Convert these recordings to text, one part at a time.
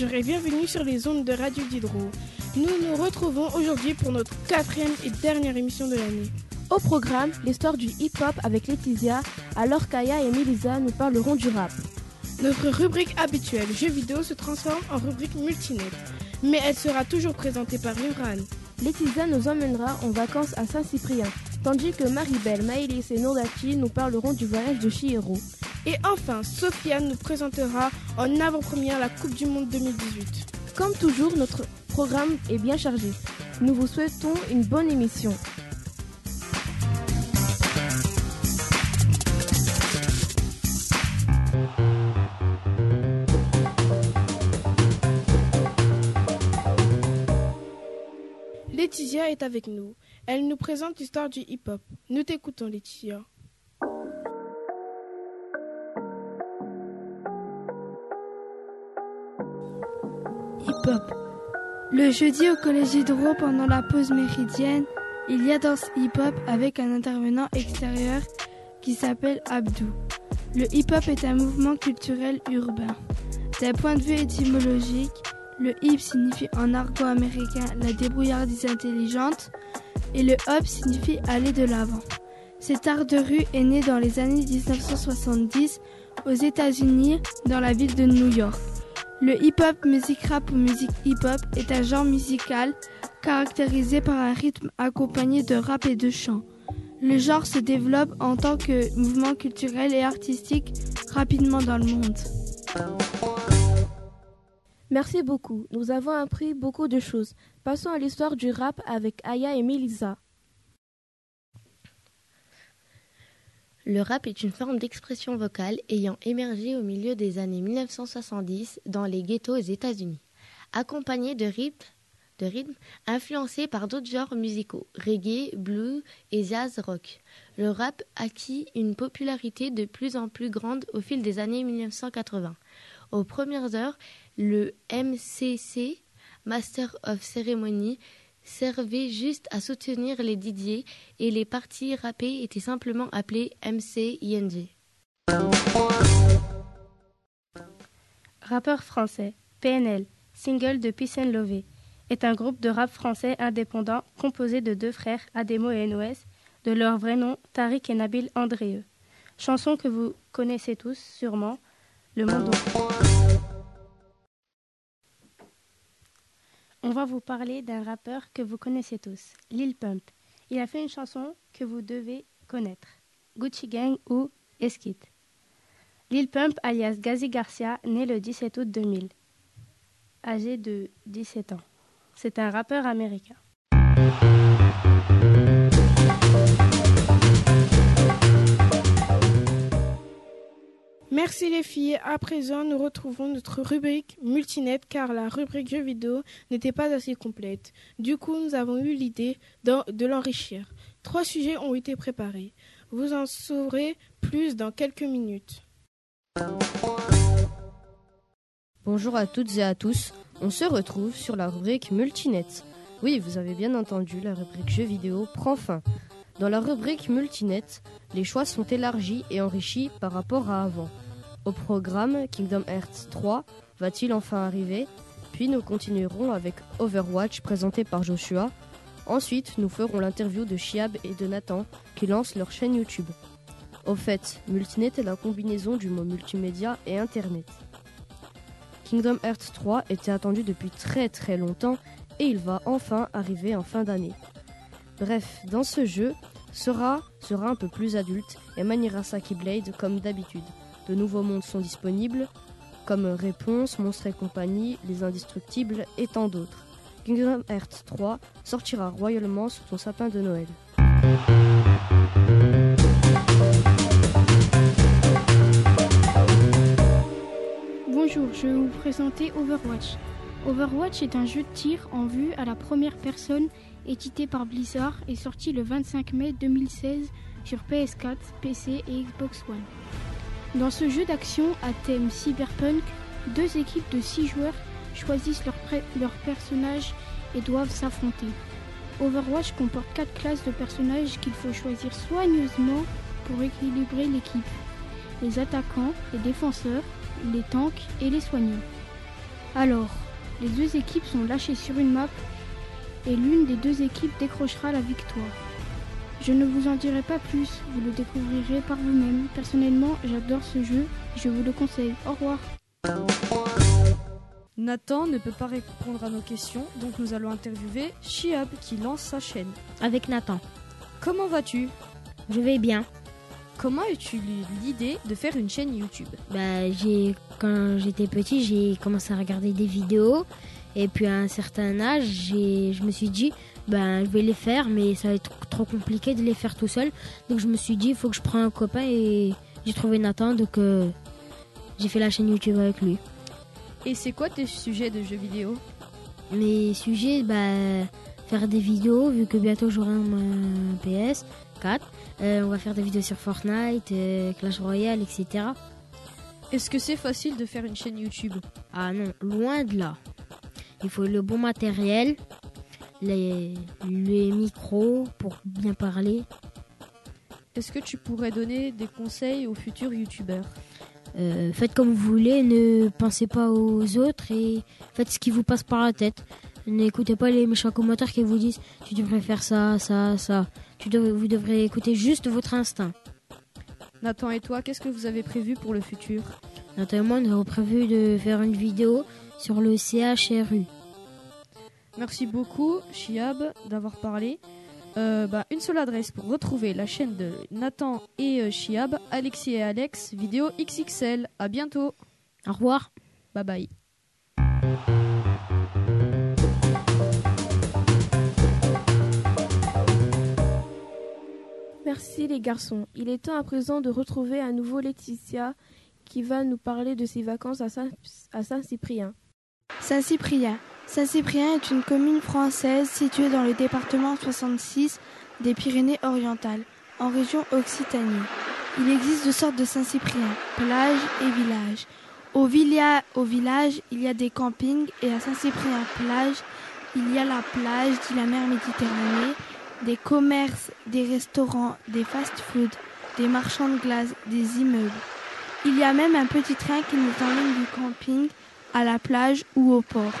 bonjour et bienvenue sur les ondes de Radio Diderot. Nous nous retrouvons aujourd'hui pour notre quatrième et dernière émission de l'année. Au programme, l'histoire du hip-hop avec Laetitia, alors Kaya et Melissa nous parleront du rap. Notre rubrique habituelle jeux vidéo se transforme en rubrique multinet, mais elle sera toujours présentée par Imran. Laetitia nous emmènera en vacances à Saint-Cyprien, tandis que Maribel, Maëlys et Nordati nous parleront du voyage de Chihiro. Et enfin, Sofiane nous présentera en avant-première la Coupe du Monde 2018. Comme toujours, notre programme est bien chargé. Nous vous souhaitons une bonne émission. Laetitia est avec nous. Elle nous présente l'histoire du hip-hop. Nous t'écoutons, Laetitia. Le jeudi au Collège Hydro, pendant la pause méridienne, il y a danse hip-hop avec un intervenant extérieur qui s'appelle Abdou. Le hip-hop est un mouvement culturel urbain. D'un point de vue étymologique, le hip signifie en argot américain la débrouillardise intelligente et le hop signifie aller de l'avant. Cet art de rue est né dans les années 1970 aux États-Unis, dans la ville de New York. Le hip-hop, musique rap ou musique hip-hop est un genre musical caractérisé par un rythme accompagné de rap et de chant. Le genre se développe en tant que mouvement culturel et artistique rapidement dans le monde. Merci beaucoup. Nous avons appris beaucoup de choses. Passons à l'histoire du rap avec Aya et Melissa. Le rap est une forme d'expression vocale ayant émergé au milieu des années 1970 dans les ghettos aux États-Unis, accompagné de rythmes de rythme influencés par d'autres genres musicaux, reggae, blues et jazz rock. Le rap acquit une popularité de plus en plus grande au fil des années 1980. Aux premières heures, le MCC, Master of Ceremony, servait juste à soutenir les DJ et les parties rappées étaient simplement appelées MCING. Rappeur français, PNL, single de Peace and est un groupe de rap français indépendant composé de deux frères, Ademo et NOS, de leur vrai nom, Tariq et Nabil Andréeux. Chanson que vous connaissez tous sûrement, Le Monde On va vous parler d'un rappeur que vous connaissez tous, Lil Pump. Il a fait une chanson que vous devez connaître, Gucci Gang ou Eskit. Lil Pump, alias Gazi Garcia, né le 17 août 2000, âgé de 17 ans. C'est un rappeur américain. Merci les filles. À présent, nous retrouvons notre rubrique multinet car la rubrique jeux vidéo n'était pas assez complète. Du coup, nous avons eu l'idée de l'enrichir. Trois sujets ont été préparés. Vous en saurez plus dans quelques minutes. Bonjour à toutes et à tous. On se retrouve sur la rubrique Multinet. Oui, vous avez bien entendu, la rubrique jeux vidéo prend fin. Dans la rubrique Multinet, les choix sont élargis et enrichis par rapport à avant. Au programme, Kingdom Hearts 3 va-t-il enfin arriver? Puis nous continuerons avec Overwatch présenté par Joshua. Ensuite, nous ferons l'interview de Chiab et de Nathan qui lancent leur chaîne YouTube. Au fait, Multinet est la combinaison du mot multimédia et Internet. Kingdom Hearts 3 était attendu depuis très très longtemps et il va enfin arriver en fin d'année. Bref, dans ce jeu, Sora sera un peu plus adulte et maniera sa Keyblade comme d'habitude. De nouveaux mondes sont disponibles, comme Réponse, Monstres et compagnie, Les Indestructibles et tant d'autres. Kingdom Hearts 3 sortira royalement sous son sapin de Noël. Bonjour, je vais vous présenter Overwatch. Overwatch est un jeu de tir en vue à la première personne édité par Blizzard et sorti le 25 mai 2016 sur PS4, PC et Xbox One. Dans ce jeu d'action à thème cyberpunk, deux équipes de six joueurs choisissent leur, leur personnage et doivent s'affronter. Overwatch comporte quatre classes de personnages qu'il faut choisir soigneusement pour équilibrer l'équipe. Les attaquants, les défenseurs, les tanks et les soignants. Alors, les deux équipes sont lâchées sur une map et l'une des deux équipes décrochera la victoire. Je ne vous en dirai pas plus, vous le découvrirez par vous-même. Personnellement, j'adore ce jeu, je vous le conseille. Au revoir. Nathan ne peut pas répondre à nos questions, donc nous allons interviewer Chiab qui lance sa chaîne. Avec Nathan. Comment vas-tu? Je vais bien. Comment as-tu eu l'idée de faire une chaîne YouTube? Bah, j'ai quand j'étais petit, j'ai commencé à regarder des vidéos et puis à un certain âge, j'ai je me suis dit ben je vais les faire mais ça va être trop compliqué de les faire tout seul. Donc je me suis dit il faut que je prenne un copain et j'ai trouvé Nathan donc euh, j'ai fait la chaîne YouTube avec lui. Et c'est quoi tes sujets de jeux vidéo? Mes sujets, bah, faire des vidéos, vu que bientôt j'aurai un PS 4. Euh, on va faire des vidéos sur Fortnite, euh, Clash Royale, etc. Est-ce que c'est facile de faire une chaîne YouTube? Ah non, loin de là. Il faut le bon matériel, les, les micros pour bien parler. Est-ce que tu pourrais donner des conseils aux futurs youtubeurs? Euh, faites comme vous voulez, ne pensez pas aux autres et faites ce qui vous passe par la tête. N'écoutez pas les méchants commentaires qui vous disent tu devrais faire ça, ça, ça. Tu dev- vous devrez écouter juste votre instinct. Nathan et toi, qu'est-ce que vous avez prévu pour le futur? Notamment, nous avons prévu de faire une vidéo sur le CHRU. Merci beaucoup, Chiab, d'avoir parlé. Euh, bah, une seule adresse pour retrouver la chaîne de Nathan et euh, Chiab, Alexis et Alex, vidéo XXL. À bientôt. Au revoir. Bye bye. Merci les garçons. Il est temps à présent de retrouver à nouveau Laetitia qui va nous parler de ses vacances à Saint- à Saint-Cyprien. Saint-Cyprien. Saint-Cyprien est une commune française située dans le département 66 des Pyrénées-Orientales, en région Occitanie. Il existe deux sortes de Saint-Cyprien, plage et village. Au, au village, il y a des campings et à Saint-Cyprien plage, il y a la plage de la mer Méditerranée, des commerces, des restaurants, des fast-foods, des marchands de glace, des immeubles. Il y a même un petit train qui nous emmène du camping à la plage ou au port.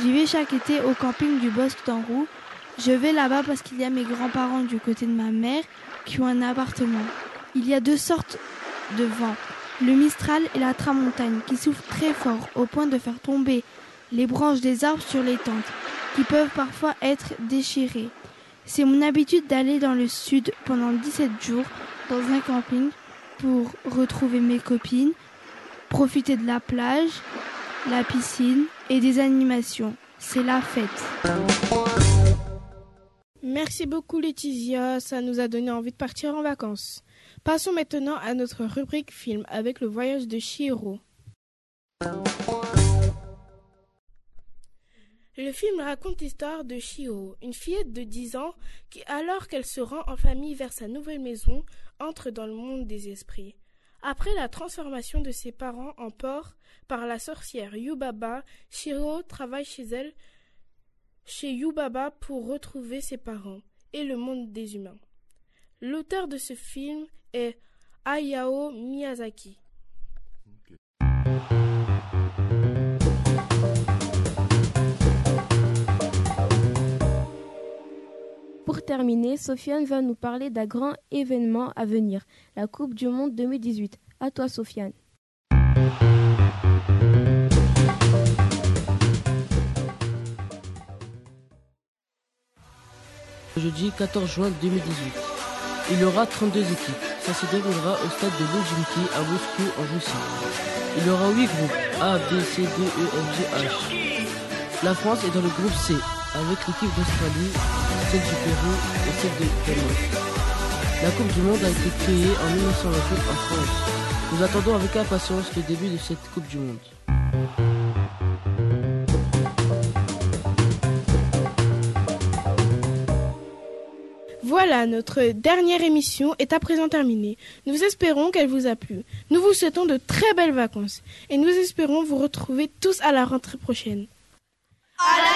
J'y vais chaque été au camping du Bosque d'Enroux. Je vais là-bas parce qu'il y a mes grands-parents du côté de ma mère qui ont un appartement. Il y a deux sortes de vent, le Mistral et la Tramontagne, qui soufflent très fort au point de faire tomber les branches des arbres sur les tentes, qui peuvent parfois être déchirées. C'est mon habitude d'aller dans le sud pendant 17 jours dans un camping pour retrouver mes copines, profiter de la plage, la piscine et des animations. C'est la fête. Merci beaucoup Laetitia, ça nous a donné envie de partir en vacances. Passons maintenant à notre rubrique film avec le voyage de Chihiro. Le film raconte l'histoire de Chihiro, une fillette de 10 ans qui, alors qu'elle se rend en famille vers sa nouvelle maison, entre dans le monde des esprits. Après la transformation de ses parents en porc par la sorcière Yubaba, Chihiro travaille chez elle chez Yubaba pour retrouver ses parents et le monde des humains. L'auteur de ce film est Hayao Miyazaki. Pour terminer, Sofiane va nous parler d'un grand événement à venir, la Coupe du Monde 2018. À toi, Sofiane. Jeudi 14 juin 2018. Il y aura 32 équipes. Ça se déroulera au stade de Lujinki à Moscou en Russie. Il y aura 8 groupes A, B, C, D, E, F, G, H. La France est dans le groupe C avec l'équipe d'Australie, celle du Pérou et celle de Danemark. La Coupe du Monde a été créée en 1928 en France. Nous attendons avec impatience le début de cette Coupe du Monde. Voilà, notre dernière émission est à présent terminée. Nous espérons qu'elle vous a plu. Nous vous souhaitons de très belles vacances et nous espérons vous retrouver tous à la rentrée prochaine. À